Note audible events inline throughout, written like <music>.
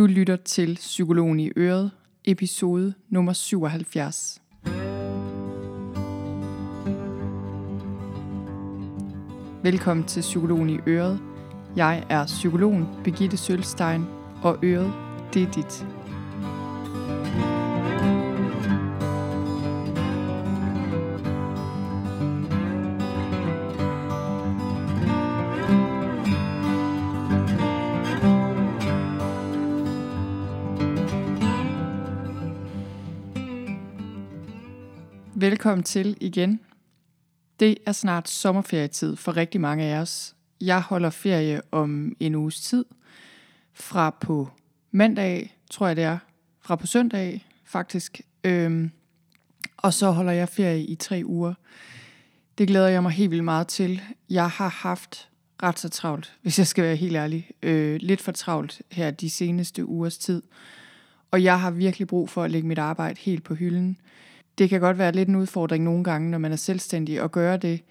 Du lytter til Psykologen i Øret, episode nummer 77. Velkommen til Psykologen i Øret. Jeg er psykologen Birgitte Sølstein, og Øret, det er dit. Velkommen til igen. Det er snart sommerferietid for rigtig mange af os. Jeg holder ferie om en uges tid. Fra på mandag, tror jeg det er. Fra på søndag, faktisk. Øhm, og så holder jeg ferie i tre uger. Det glæder jeg mig helt vildt meget til. Jeg har haft ret så travlt, <laughs> hvis jeg skal være helt ærlig. Øh, lidt for travlt her de seneste ugers tid. Og jeg har virkelig brug for at lægge mit arbejde helt på hylden det kan godt være lidt en udfordring nogle gange, når man er selvstændig, at gøre det.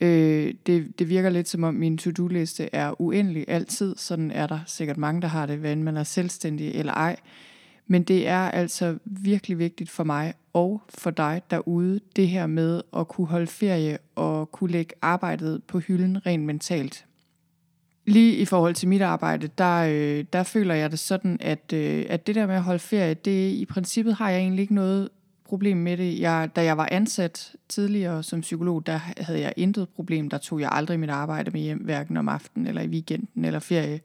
Øh, det, det virker lidt som om min to-do-liste er uendelig altid. Sådan er der sikkert mange, der har det, hvad man er selvstændig eller ej. Men det er altså virkelig vigtigt for mig og for dig derude, det her med at kunne holde ferie og kunne lægge arbejdet på hylden rent mentalt. Lige i forhold til mit arbejde, der, øh, der føler jeg det sådan, at, øh, at det der med at holde ferie, det i princippet har jeg egentlig ikke noget problem med det. Jeg, da jeg var ansat tidligere som psykolog, der havde jeg intet problem. Der tog jeg aldrig mit arbejde med hjem, hverken om aftenen eller i weekenden eller ferie.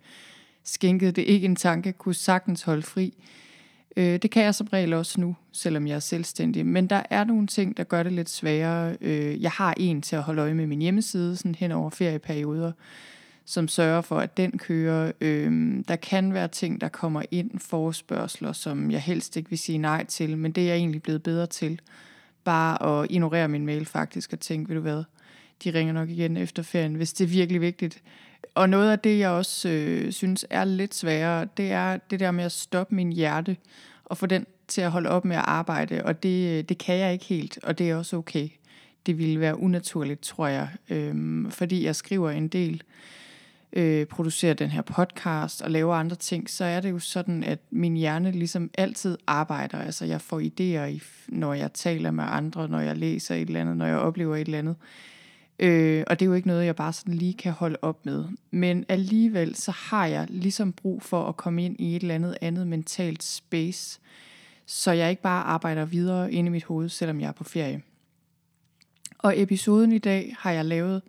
Skænkede det ikke en tanke, kunne sagtens holde fri. Øh, det kan jeg som regel også nu, selvom jeg er selvstændig. Men der er nogle ting, der gør det lidt sværere. Øh, jeg har en til at holde øje med min hjemmeside sådan hen over ferieperioder som sørger for, at den kører. Øhm, der kan være ting, der kommer ind, forespørgseler, som jeg helst ikke vil sige nej til, men det er jeg egentlig blevet bedre til. Bare at ignorere min mail faktisk og tænke, ved du hvad, de ringer nok igen efter ferien, hvis det er virkelig vigtigt. Og noget af det, jeg også øh, synes er lidt sværere, det er det der med at stoppe min hjerte og få den til at holde op med at arbejde, og det, øh, det kan jeg ikke helt, og det er også okay. Det ville være unaturligt, tror jeg, øhm, fordi jeg skriver en del øh, producerer den her podcast og laver andre ting, så er det jo sådan, at min hjerne ligesom altid arbejder. Altså jeg får idéer, når jeg taler med andre, når jeg læser et eller andet, når jeg oplever et eller andet. Øh, og det er jo ikke noget, jeg bare sådan lige kan holde op med. Men alligevel så har jeg ligesom brug for at komme ind i et eller andet andet mentalt space, så jeg ikke bare arbejder videre inde i mit hoved, selvom jeg er på ferie. Og episoden i dag har jeg lavet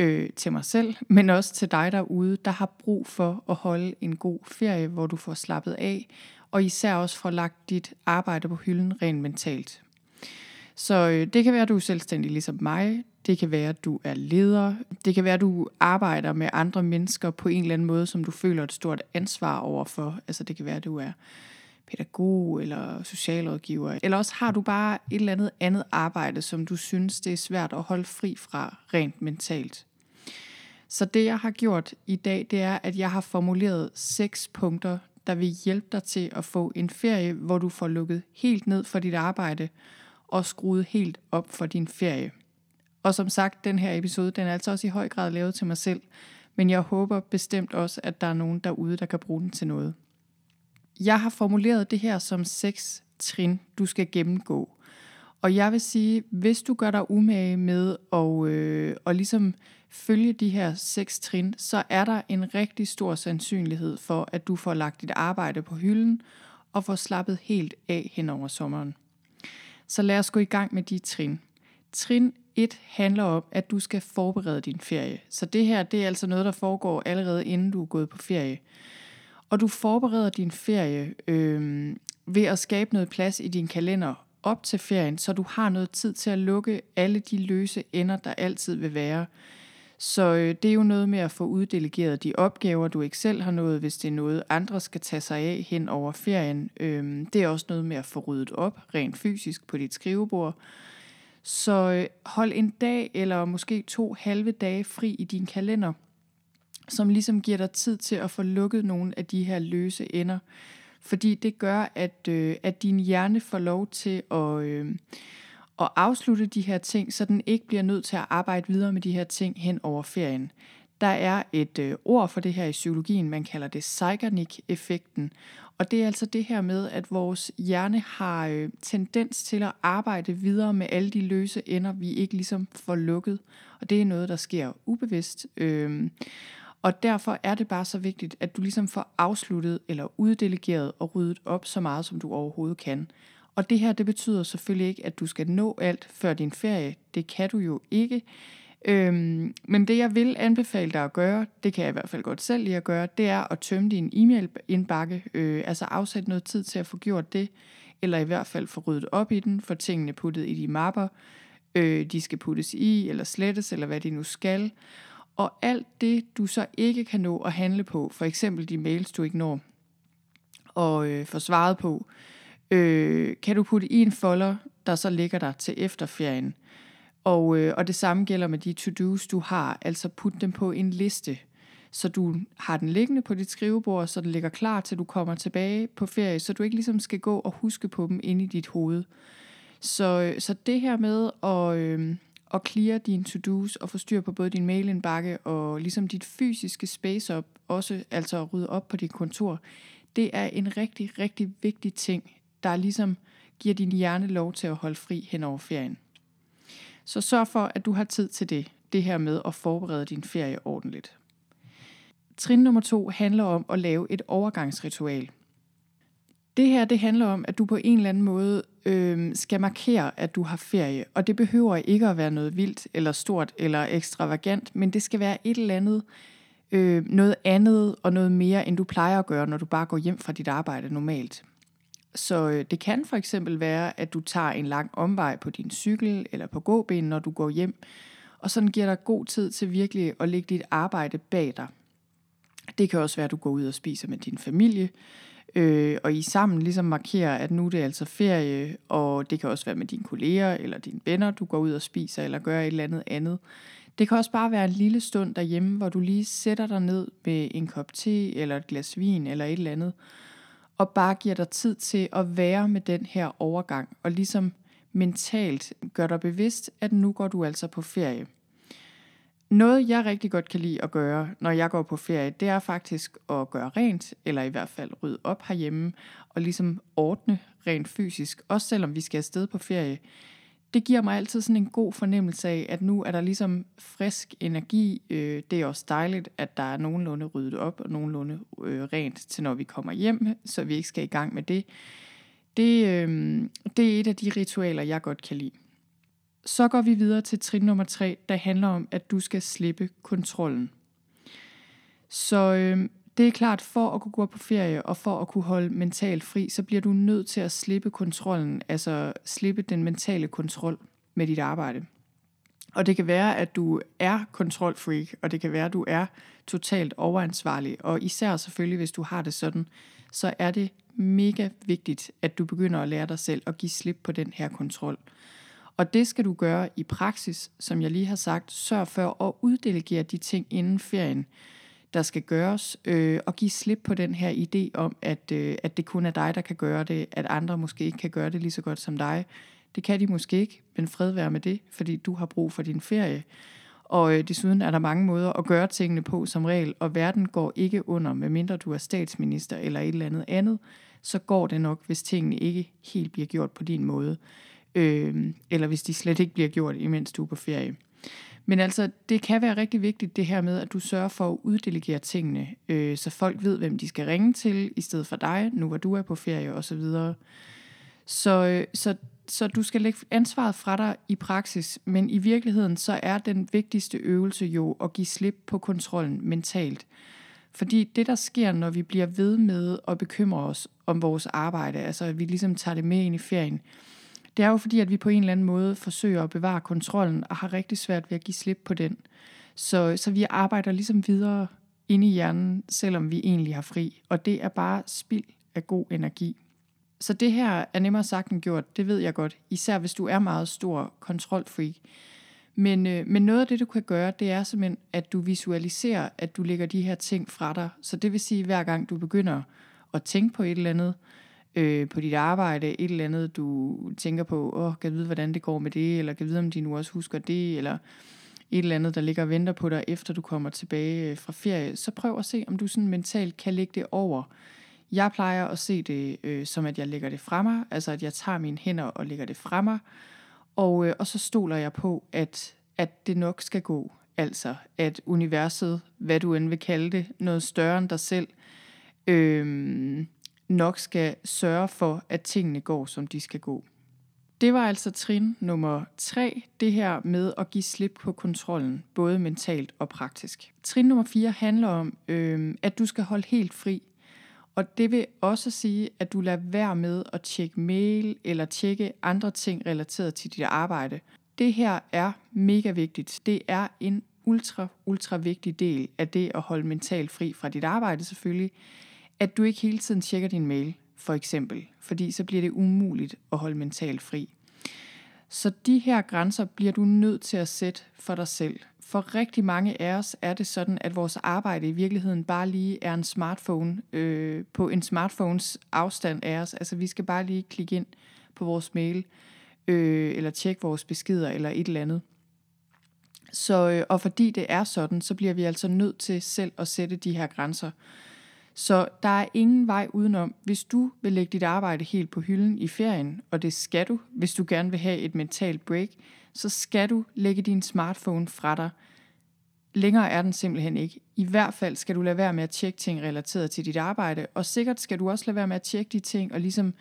øh, til mig selv, men også til dig derude, der har brug for at holde en god ferie, hvor du får slappet af, og især også får lagt dit arbejde på hylden rent mentalt. Så øh, det kan være, at du er selvstændig ligesom mig. Det kan være, at du er leder. Det kan være, at du arbejder med andre mennesker på en eller anden måde, som du føler et stort ansvar overfor. Altså det kan være, at du er pædagog eller socialrådgiver. Eller også har du bare et eller andet andet arbejde, som du synes, det er svært at holde fri fra rent mentalt. Så det, jeg har gjort i dag, det er, at jeg har formuleret seks punkter, der vil hjælpe dig til at få en ferie, hvor du får lukket helt ned for dit arbejde og skruet helt op for din ferie. Og som sagt, den her episode, den er altså også i høj grad lavet til mig selv, men jeg håber bestemt også, at der er nogen derude, der kan bruge den til noget. Jeg har formuleret det her som seks trin, du skal gennemgå. Og jeg vil sige, hvis du gør dig umage med at, øh, at ligesom følge de her seks trin, så er der en rigtig stor sandsynlighed for, at du får lagt dit arbejde på hylden og får slappet helt af hen over sommeren. Så lad os gå i gang med de trin. Trin 1 handler om, at du skal forberede din ferie. Så det her, det er altså noget, der foregår allerede inden du er gået på ferie. Og du forbereder din ferie øh, ved at skabe noget plads i din kalender op til ferien, så du har noget tid til at lukke alle de løse ender, der altid vil være. Så øh, det er jo noget med at få uddelegeret de opgaver, du ikke selv har nået, hvis det er noget, andre skal tage sig af hen over ferien. Øh, det er også noget med at få ryddet op rent fysisk på dit skrivebord. Så øh, hold en dag eller måske to halve dage fri i din kalender, som ligesom giver dig tid til at få lukket nogle af de her løse ender. Fordi det gør, at, øh, at din hjerne får lov til at... Øh, at afslutte de her ting, så den ikke bliver nødt til at arbejde videre med de her ting hen over ferien. Der er et øh, ord for det her i psykologien, man kalder det Zeigarnik-effekten. Og det er altså det her med, at vores hjerne har øh, tendens til at arbejde videre med alle de løse ender, vi ikke ligesom får lukket. Og det er noget, der sker ubevidst. Øh, og derfor er det bare så vigtigt, at du ligesom får afsluttet eller uddelegeret og ryddet op så meget, som du overhovedet kan. Og det her, det betyder selvfølgelig ikke, at du skal nå alt før din ferie. Det kan du jo ikke. Øhm, men det jeg vil anbefale dig at gøre, det kan jeg i hvert fald godt selv lige at gøre, det er at tømme din e-mail-indbakke, øh, altså afsætte noget tid til at få gjort det, eller i hvert fald få ryddet op i den, få tingene puttet i de mapper, øh, de skal puttes i, eller slettes, eller hvad de nu skal. Og alt det, du så ikke kan nå at handle på, for eksempel de mails, du ikke når og øh, få svaret på, øh, kan du putte i en folder, der så ligger der til efterferien. Og, øh, og det samme gælder med de to-dos, du har. Altså put dem på en liste, så du har den liggende på dit skrivebord, så den ligger klar til du kommer tilbage på ferie, så du ikke ligesom skal gå og huske på dem inde i dit hoved. Så, øh, så det her med at, øh, at clear dine to-dos og få styr på både din mailindbakke og ligesom dit fysiske space op, også altså at rydde op på dit kontor, det er en rigtig, rigtig vigtig ting, der ligesom giver din hjerne lov til at holde fri hen over ferien. Så sørg for, at du har tid til det, det her med at forberede din ferie ordentligt. Trin nummer to handler om at lave et overgangsritual. Det her det handler om, at du på en eller anden måde øh, skal markere, at du har ferie. Og det behøver ikke at være noget vildt, eller stort, eller ekstravagant, men det skal være et eller andet, øh, noget andet og noget mere, end du plejer at gøre, når du bare går hjem fra dit arbejde normalt. Så øh, det kan for eksempel være, at du tager en lang omvej på din cykel eller på gåben, når du går hjem, og sådan giver dig god tid til virkelig at lægge dit arbejde bag dig. Det kan også være, at du går ud og spiser med din familie, øh, og I sammen ligesom markerer, at nu er det altså ferie, og det kan også være med dine kolleger eller dine venner, du går ud og spiser eller gør et eller andet andet. Det kan også bare være en lille stund derhjemme, hvor du lige sætter dig ned med en kop te eller et glas vin eller et eller andet, og bare giver dig tid til at være med den her overgang, og ligesom mentalt gør dig bevidst, at nu går du altså på ferie. Noget jeg rigtig godt kan lide at gøre, når jeg går på ferie, det er faktisk at gøre rent, eller i hvert fald rydde op herhjemme, og ligesom ordne rent fysisk, også selvom vi skal afsted på ferie det giver mig altid sådan en god fornemmelse af, at nu er der ligesom frisk energi. Øh, det er også dejligt, at der er nogenlunde ryddet op og nogenlunde øh, rent til når vi kommer hjem, så vi ikke skal i gang med det. Det, øh, det er et af de ritualer, jeg godt kan lide. Så går vi videre til trin nummer tre, der handler om, at du skal slippe kontrollen. Så øh, det er klart, for at kunne gå på ferie og for at kunne holde mentalt fri, så bliver du nødt til at slippe kontrollen, altså slippe den mentale kontrol med dit arbejde. Og det kan være, at du er kontrolfreak, og det kan være, at du er totalt overansvarlig. Og især selvfølgelig, hvis du har det sådan, så er det mega vigtigt, at du begynder at lære dig selv at give slip på den her kontrol. Og det skal du gøre i praksis, som jeg lige har sagt. Sørg for at uddelegere de ting inden ferien der skal gøres, øh, og give slip på den her idé om, at, øh, at det kun er dig, der kan gøre det, at andre måske ikke kan gøre det lige så godt som dig. Det kan de måske ikke, men fred være med det, fordi du har brug for din ferie. Og øh, desuden er der mange måder at gøre tingene på som regel, og verden går ikke under, medmindre du er statsminister eller et eller andet andet, så går det nok, hvis tingene ikke helt bliver gjort på din måde. Øh, eller hvis de slet ikke bliver gjort, imens du er på ferie. Men altså, det kan være rigtig vigtigt det her med, at du sørger for at uddelegere tingene, øh, så folk ved, hvem de skal ringe til, i stedet for dig, nu hvor du er på ferie osv. Så, så, øh, så, så du skal lægge ansvaret fra dig i praksis, men i virkeligheden så er den vigtigste øvelse jo at give slip på kontrollen mentalt. Fordi det, der sker, når vi bliver ved med at bekymre os om vores arbejde, altså at vi ligesom tager det med ind i ferien, det er jo fordi, at vi på en eller anden måde forsøger at bevare kontrollen og har rigtig svært ved at give slip på den. Så, så vi arbejder ligesom videre inde i hjernen, selvom vi egentlig har fri. Og det er bare spild af god energi. Så det her er nemmere sagt end gjort, det ved jeg godt. Især hvis du er meget stor kontrolfreak. Men, øh, men noget af det, du kan gøre, det er simpelthen, at du visualiserer, at du lægger de her ting fra dig. Så det vil sige, at hver gang du begynder at tænke på et eller andet, øh, Øh, på dit arbejde, et eller andet, du tænker på, åh, kan vide, hvordan det går med det, eller kan vide, om de nu også husker det, eller et eller andet, der ligger og venter på dig, efter du kommer tilbage øh, fra ferie, så prøv at se, om du sådan mentalt kan lægge det over. Jeg plejer at se det øh, som, at jeg lægger det fra mig, altså at jeg tager mine hænder og lægger det fra mig, og, øh, og så stoler jeg på, at, at det nok skal gå. Altså, at universet, hvad du end vil kalde det, noget større end dig selv, øh, nok skal sørge for, at tingene går, som de skal gå. Det var altså trin nummer tre, det her med at give slip på kontrollen, både mentalt og praktisk. Trin nummer fire handler om, øh, at du skal holde helt fri. Og det vil også sige, at du lader være med at tjekke mail eller tjekke andre ting relateret til dit arbejde. Det her er mega vigtigt. Det er en ultra, ultra vigtig del af det at holde mentalt fri fra dit arbejde selvfølgelig, at du ikke hele tiden tjekker din mail for eksempel, fordi så bliver det umuligt at holde mentalt fri. Så de her grænser bliver du nødt til at sætte for dig selv. For rigtig mange af os er det sådan, at vores arbejde i virkeligheden bare lige er en smartphone øh, på en smartphones afstand af os. Altså vi skal bare lige klikke ind på vores mail, øh, eller tjekke vores beskeder, eller et eller andet. Så, øh, og fordi det er sådan, så bliver vi altså nødt til selv at sætte de her grænser. Så der er ingen vej udenom. Hvis du vil lægge dit arbejde helt på hylden i ferien, og det skal du, hvis du gerne vil have et mentalt break, så skal du lægge din smartphone fra dig. Længere er den simpelthen ikke. I hvert fald skal du lade være med at tjekke ting relateret til dit arbejde, og sikkert skal du også lade være med at tjekke de ting, og ligesom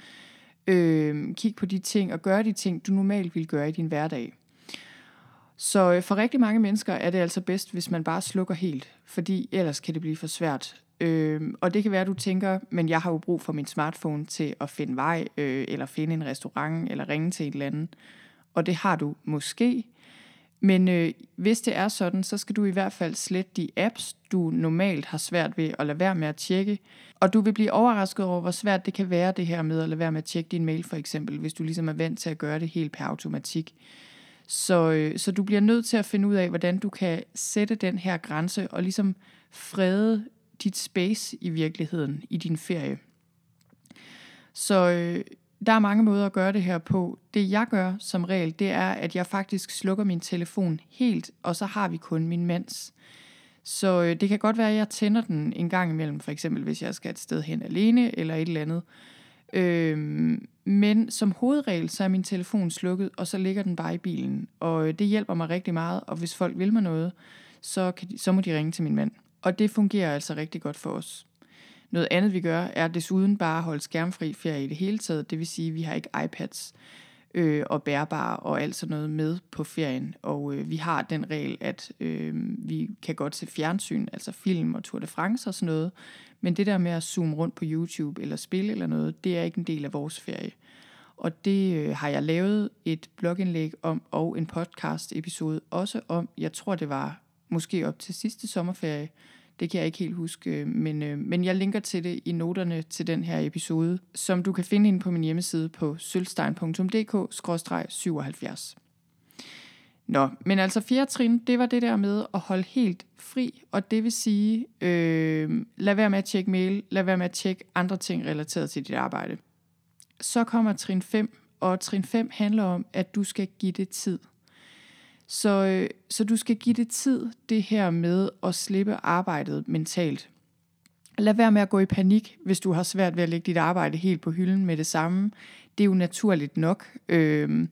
øh, kigge på de ting, og gøre de ting, du normalt vil gøre i din hverdag. Så øh, for rigtig mange mennesker er det altså bedst, hvis man bare slukker helt, fordi ellers kan det blive for svært Øh, og det kan være, at du tænker, men jeg har jo brug for min smartphone til at finde vej, øh, eller finde en restaurant, eller ringe til et eller andet. Og det har du måske. Men øh, hvis det er sådan, så skal du i hvert fald slette de apps, du normalt har svært ved at lade være med at tjekke. Og du vil blive overrasket over, hvor svært det kan være det her med at lade være med at tjekke din mail for eksempel, hvis du ligesom er vant til at gøre det helt per automatik. Så, øh, så du bliver nødt til at finde ud af, hvordan du kan sætte den her grænse og ligesom frede dit space i virkeligheden i din ferie. Så øh, der er mange måder at gøre det her på. Det jeg gør som regel, det er, at jeg faktisk slukker min telefon helt, og så har vi kun min mands. Så øh, det kan godt være, at jeg tænder den en gang imellem, for eksempel hvis jeg skal et sted hen alene eller et eller andet. Øh, men som hovedregel, så er min telefon slukket, og så ligger den bare i bilen. Og øh, det hjælper mig rigtig meget, og hvis folk vil mig noget, så, kan de, så må de ringe til min mand. Og det fungerer altså rigtig godt for os. Noget andet vi gør, er desuden bare at holde skærmfri ferie i det hele taget. Det vil sige, at vi har ikke iPads øh, og bærbare og alt sådan noget med på ferien. Og øh, vi har den regel, at øh, vi kan godt se fjernsyn, altså film og Tour de France og sådan noget. Men det der med at zoome rundt på YouTube eller spille eller noget, det er ikke en del af vores ferie. Og det øh, har jeg lavet et blogindlæg om og en podcast episode også om. Jeg tror det var måske op til sidste sommerferie. Det kan jeg ikke helt huske, øh, men, øh, men jeg linker til det i noterne til den her episode, som du kan finde inde på min hjemmeside på sølvstein.dk-77. Nå, men altså fjerde trin, det var det der med at holde helt fri, og det vil sige, øh, lad være med at tjekke mail, lad være med at tjekke andre ting relateret til dit arbejde. Så kommer trin 5, og trin 5 handler om, at du skal give det tid. Så, øh, så du skal give det tid, det her med at slippe arbejdet mentalt. Lad være med at gå i panik, hvis du har svært ved at lægge dit arbejde helt på hylden med det samme. Det er jo naturligt nok. Øh,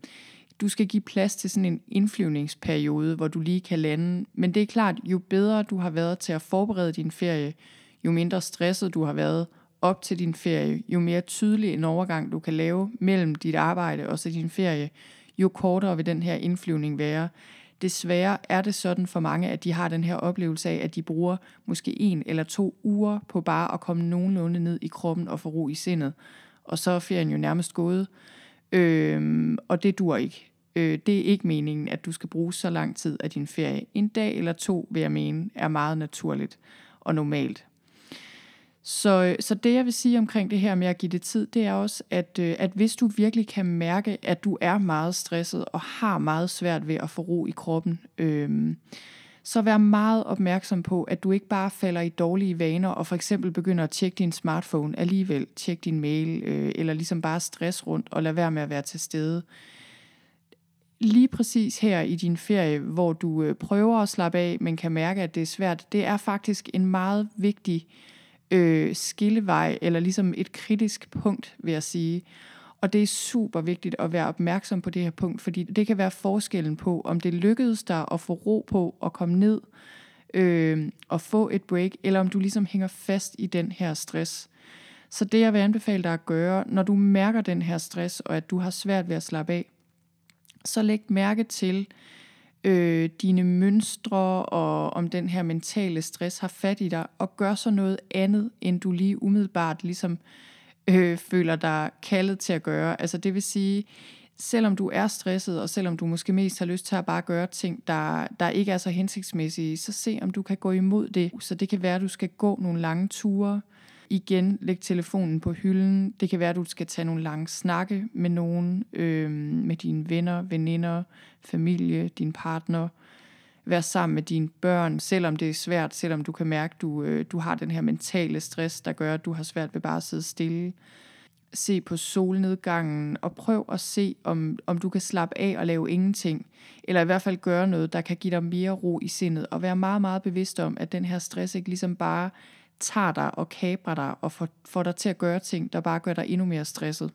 du skal give plads til sådan en indflyvningsperiode, hvor du lige kan lande. Men det er klart, jo bedre du har været til at forberede din ferie, jo mindre stresset du har været op til din ferie, jo mere tydelig en overgang du kan lave mellem dit arbejde og så din ferie, jo kortere vil den her indflyvning være. Desværre er det sådan for mange, at de har den her oplevelse af, at de bruger måske en eller to uger på bare at komme nogenlunde ned i kroppen og få ro i sindet. Og så er ferien jo nærmest gået. Øhm, og det dur ikke. Øh, det er ikke meningen, at du skal bruge så lang tid af din ferie. En dag eller to, vil jeg mene, er meget naturligt og normalt. Så, øh, så det jeg vil sige omkring det her med at give det tid, det er også, at, øh, at hvis du virkelig kan mærke, at du er meget stresset og har meget svært ved at få ro i kroppen, øh, så vær meget opmærksom på, at du ikke bare falder i dårlige vaner og for eksempel begynder at tjekke din smartphone alligevel, tjekke din mail, øh, eller ligesom bare stress rundt og lad være med at være til stede. lige præcis her i din ferie, hvor du øh, prøver at slappe af, men kan mærke, at det er svært, det er faktisk en meget vigtig øh, Øh, skillevej, eller ligesom et kritisk punkt, vil jeg sige. Og det er super vigtigt at være opmærksom på det her punkt, fordi det kan være forskellen på, om det lykkedes dig at få ro på og komme ned øh, og få et break, eller om du ligesom hænger fast i den her stress. Så det jeg vil anbefale dig at gøre, når du mærker den her stress, og at du har svært ved at slappe af, så læg mærke til øh, dine mønstre, og om den her mentale stress har fat i dig, og gør så noget andet, end du lige umiddelbart ligesom øh, føler dig kaldet til at gøre. Altså det vil sige, selvom du er stresset, og selvom du måske mest har lyst til at bare gøre ting, der, der ikke er så hensigtsmæssige, så se om du kan gå imod det. Så det kan være, at du skal gå nogle lange ture, igen læg telefonen på hylden. Det kan være, at du skal tage nogle lange snakke med nogen, øh, med dine venner, veninder, familie, din partner. Vær sammen med dine børn, selvom det er svært, selvom du kan mærke, at du, øh, du har den her mentale stress, der gør, at du har svært ved bare at sidde stille. Se på solnedgangen og prøv at se, om, om du kan slappe af og lave ingenting. Eller i hvert fald gøre noget, der kan give dig mere ro i sindet. Og være meget, meget bevidst om, at den her stress ikke ligesom bare tager dig og kabrer dig og får, får dig til at gøre ting, der bare gør dig endnu mere stresset.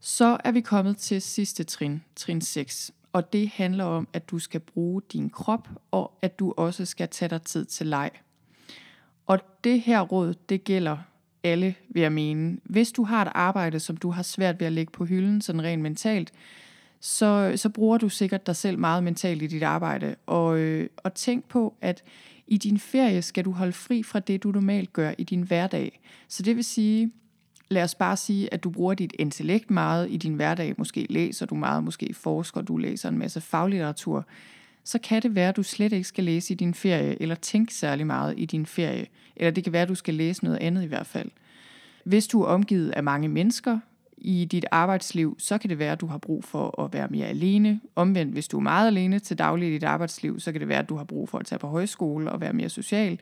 Så er vi kommet til sidste trin, trin 6. Og det handler om, at du skal bruge din krop, og at du også skal tage dig tid til leg. Og det her råd, det gælder alle, vil jeg mene. Hvis du har et arbejde, som du har svært ved at lægge på hylden, sådan rent mentalt, så, så bruger du sikkert dig selv meget mentalt i dit arbejde. Og, øh, og tænk på, at i din ferie skal du holde fri fra det, du normalt gør i din hverdag. Så det vil sige, lad os bare sige, at du bruger dit intellekt meget i din hverdag. Måske læser du meget, måske forsker du, læser en masse faglitteratur. Så kan det være, at du slet ikke skal læse i din ferie, eller tænke særlig meget i din ferie. Eller det kan være, at du skal læse noget andet i hvert fald. Hvis du er omgivet af mange mennesker, i dit arbejdsliv, så kan det være, at du har brug for at være mere alene. Omvendt, hvis du er meget alene til daglig i dit arbejdsliv, så kan det være, at du har brug for at tage på højskole og være mere social.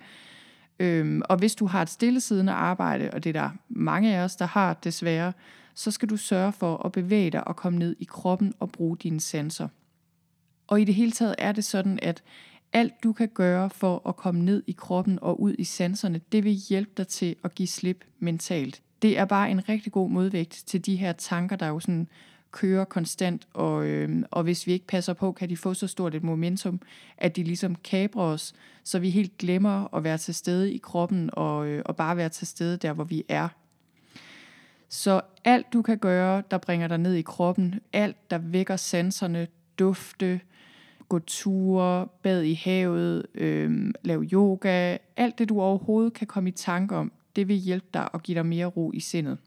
Øhm, og hvis du har et stillesiddende arbejde, og det er der mange af os, der har desværre, så skal du sørge for at bevæge dig og komme ned i kroppen og bruge dine sanser. Og i det hele taget er det sådan, at alt du kan gøre for at komme ned i kroppen og ud i sanserne, det vil hjælpe dig til at give slip mentalt det er bare en rigtig god modvægt til de her tanker, der jo sådan kører konstant, og, øh, og hvis vi ikke passer på, kan de få så stort et momentum, at de ligesom kabrer os, så vi helt glemmer at være til stede i kroppen, og, øh, og bare være til stede der, hvor vi er. Så alt du kan gøre, der bringer dig ned i kroppen, alt der vækker sanserne, dufte, gå ture, bad i havet, øh, lave yoga, alt det du overhovedet kan komme i tanke om, det vil hjælpe dig og give dig mere ro i sindet.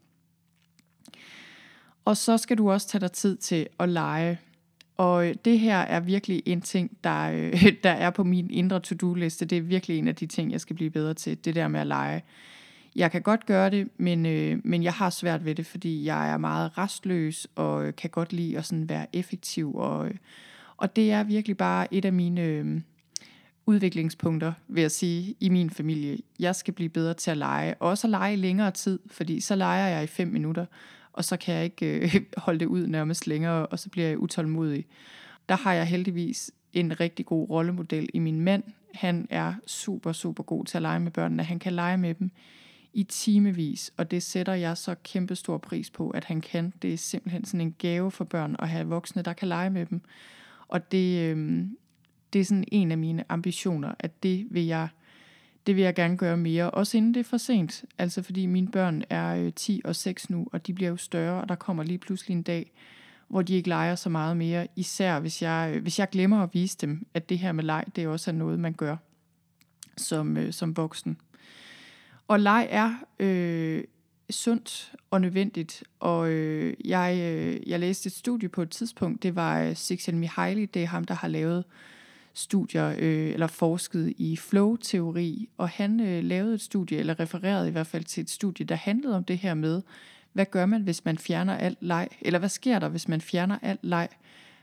Og så skal du også tage dig tid til at lege. Og det her er virkelig en ting, der, <laughs> der er på min indre to-do-liste. Det er virkelig en af de ting, jeg skal blive bedre til. Det der med at lege. Jeg kan godt gøre det, men, øh, men jeg har svært ved det, fordi jeg er meget restløs og kan godt lide at sådan være effektiv. Og, og det er virkelig bare et af mine... Øh, udviklingspunkter, vil jeg sige, i min familie. Jeg skal blive bedre til at lege, og også at lege i længere tid, fordi så leger jeg i fem minutter, og så kan jeg ikke øh, holde det ud nærmest længere, og så bliver jeg utålmodig. Der har jeg heldigvis en rigtig god rollemodel i min mand. Han er super, super god til at lege med børnene. Han kan lege med dem i timevis, og det sætter jeg så kæmpe stor pris på, at han kan. Det er simpelthen sådan en gave for børn at have voksne, der kan lege med dem. Og det, øh, det er sådan en af mine ambitioner, at det vil jeg, det vil jeg gerne gøre mere, også inden det er for sent. Altså fordi mine børn er øh, 10 og 6 nu, og de bliver jo større, og der kommer lige pludselig en dag, hvor de ikke leger så meget mere, især hvis jeg, øh, hvis jeg glemmer at vise dem, at det her med leg, det også er noget, man gør som, øh, som voksen. Og leg er øh, sundt og nødvendigt, og øh, jeg, øh, jeg læste et studie på et tidspunkt, det var øh, Cixin Mihaly, det er ham, der har lavet studier øh, eller forsket i flow-teori, og han øh, lavede et studie, eller refererede i hvert fald til et studie, der handlede om det her med, hvad gør man, hvis man fjerner alt leg, eller hvad sker der, hvis man fjerner alt leg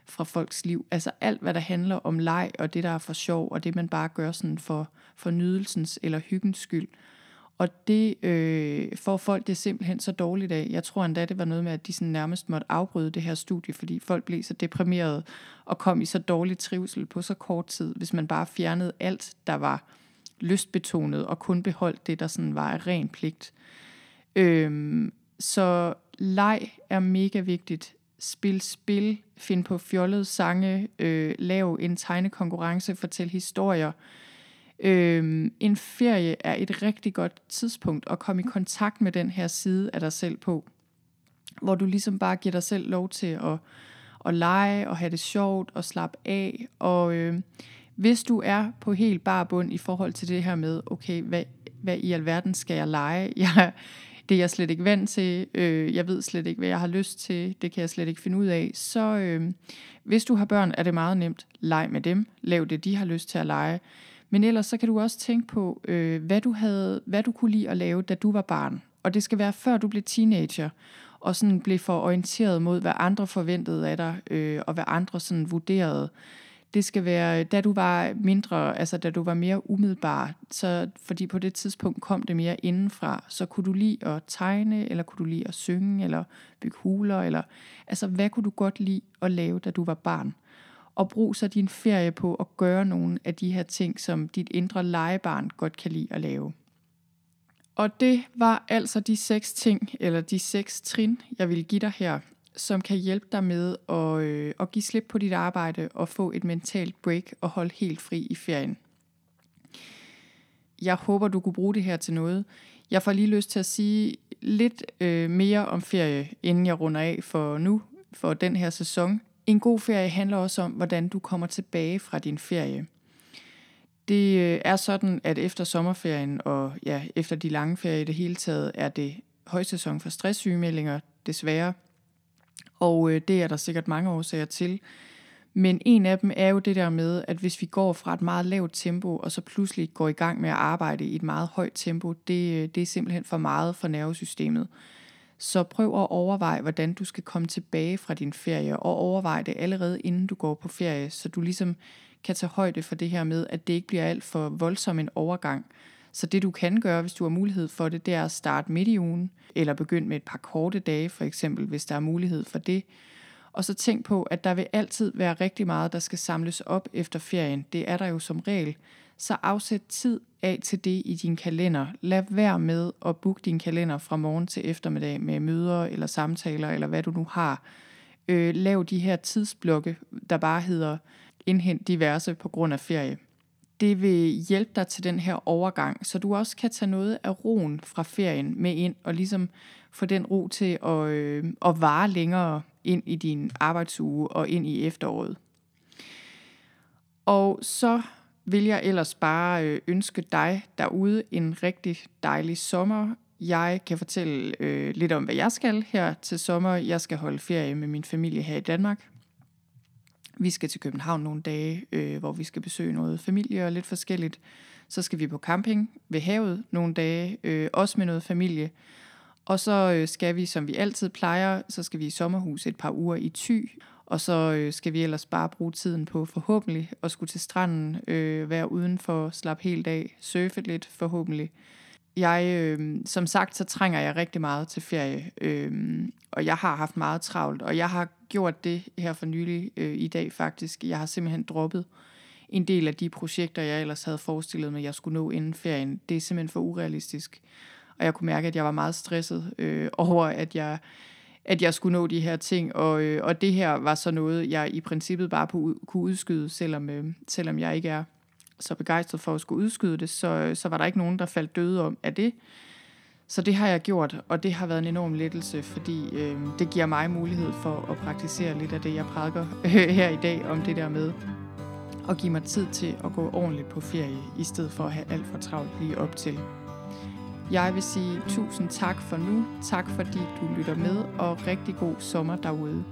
fra folks liv? Altså alt, hvad der handler om leg, og det, der er for sjov, og det, man bare gør sådan for, for nydelsens eller hyggens skyld. Og det øh, får folk det simpelthen så dårligt af. Jeg tror endda, det var noget med, at de sådan nærmest måtte afbryde det her studie, fordi folk blev så deprimerede og kom i så dårlig trivsel på så kort tid, hvis man bare fjernede alt, der var lystbetonet, og kun beholdt det, der sådan var af ren pligt. Øhm, så leg er mega vigtigt. Spil spil, find på fjollede sange, øh, lav en tegnekonkurrence, fortæl historier. Øhm, en ferie er et rigtig godt tidspunkt at komme i kontakt med den her side af dig selv på, hvor du ligesom bare giver dig selv lov til at, at lege og have det sjovt og slappe af. Og øh, hvis du er på helt bar bund i forhold til det her med, okay, hvad, hvad i alverden skal jeg lege? <laughs> Jeg, det er jeg slet ikke vant til, øh, jeg ved slet ikke, hvad jeg har lyst til, det kan jeg slet ikke finde ud af. Så øh, hvis du har børn, er det meget nemt. Leg med dem, lav det, de har lyst til at lege. Men ellers så kan du også tænke på, øh, hvad, du havde, hvad du kunne lide at lave, da du var barn. Og det skal være før du blev teenager, og sådan blev for orienteret mod, hvad andre forventede af dig, øh, og hvad andre sådan vurderede. Det skal være, da du var mindre, altså da du var mere umiddelbar, så, fordi på det tidspunkt kom det mere indenfra, så kunne du lide at tegne, eller kunne du lide at synge, eller bygge huler, eller altså hvad kunne du godt lide at lave, da du var barn? Og brug så din ferie på at gøre nogle af de her ting, som dit indre legebarn godt kan lide at lave. Og det var altså de seks ting, eller de seks trin, jeg vil give dig her som kan hjælpe dig med at, øh, at give slip på dit arbejde og få et mentalt break og holde helt fri i ferien. Jeg håber, du kunne bruge det her til noget. Jeg får lige lyst til at sige lidt øh, mere om ferie, inden jeg runder af for nu, for den her sæson. En god ferie handler også om, hvordan du kommer tilbage fra din ferie. Det øh, er sådan, at efter sommerferien og ja, efter de lange ferier i det hele taget, er det højsæson for stresssygemeldinger, desværre. Og øh, det er der sikkert mange årsager til. Men en af dem er jo det der med, at hvis vi går fra et meget lavt tempo, og så pludselig går i gang med at arbejde i et meget højt tempo, det, øh, det er simpelthen for meget for nervesystemet. Så prøv at overveje, hvordan du skal komme tilbage fra din ferie, og overvej det allerede inden du går på ferie, så du ligesom kan tage højde for det her med, at det ikke bliver alt for voldsom en overgang. Så det du kan gøre, hvis du har mulighed for det, det er at starte midt i ugen, eller begynde med et par korte dage for eksempel, hvis der er mulighed for det. Og så tænk på, at der vil altid være rigtig meget, der skal samles op efter ferien. Det er der jo som regel. Så afsæt tid af til det i din kalender. Lad være med at booke din kalender fra morgen til eftermiddag med møder eller samtaler, eller hvad du nu har. Øh, lav de her tidsblokke, der bare hedder indhent diverse på grund af ferie det vil hjælpe dig til den her overgang, så du også kan tage noget af roen fra ferien med ind, og ligesom få den ro til at, øh, at vare længere ind i din arbejdsuge og ind i efteråret. Og så vil jeg ellers bare øh, ønske dig derude en rigtig dejlig sommer. Jeg kan fortælle øh, lidt om, hvad jeg skal her til sommer. Jeg skal holde ferie med min familie her i Danmark. Vi skal til København nogle dage, øh, hvor vi skal besøge noget familie og lidt forskelligt. Så skal vi på camping ved havet nogle dage, øh, også med noget familie. Og så øh, skal vi, som vi altid plejer, så skal vi i sommerhus et par uger i Thy. Og så øh, skal vi ellers bare bruge tiden på forhåbentlig at skulle til stranden, øh, være udenfor, slappe helt af, surfe lidt forhåbentlig. Jeg, øh, som sagt, så trænger jeg rigtig meget til ferie, øh, og jeg har haft meget travlt, og jeg har gjort det her for nylig øh, i dag faktisk. Jeg har simpelthen droppet en del af de projekter, jeg ellers havde forestillet mig, at jeg skulle nå inden ferien. Det er simpelthen for urealistisk. Og jeg kunne mærke, at jeg var meget stresset øh, <laughs> over, at jeg, at jeg skulle nå de her ting. Og, øh, og det her var så noget, jeg i princippet bare kunne udskyde, selvom, øh, selvom jeg ikke er så begejstret for at skulle udskyde det, så, så var der ikke nogen, der faldt døde om af det. Så det har jeg gjort, og det har været en enorm lettelse, fordi øh, det giver mig mulighed for at praktisere lidt af det, jeg prædiker øh, <laughs> her i dag om det der med at give mig tid til at gå ordentligt på ferie, i stedet for at have alt for travlt lige op til. Jeg vil sige tusind tak for nu. Tak fordi du lytter med, og rigtig god sommer derude.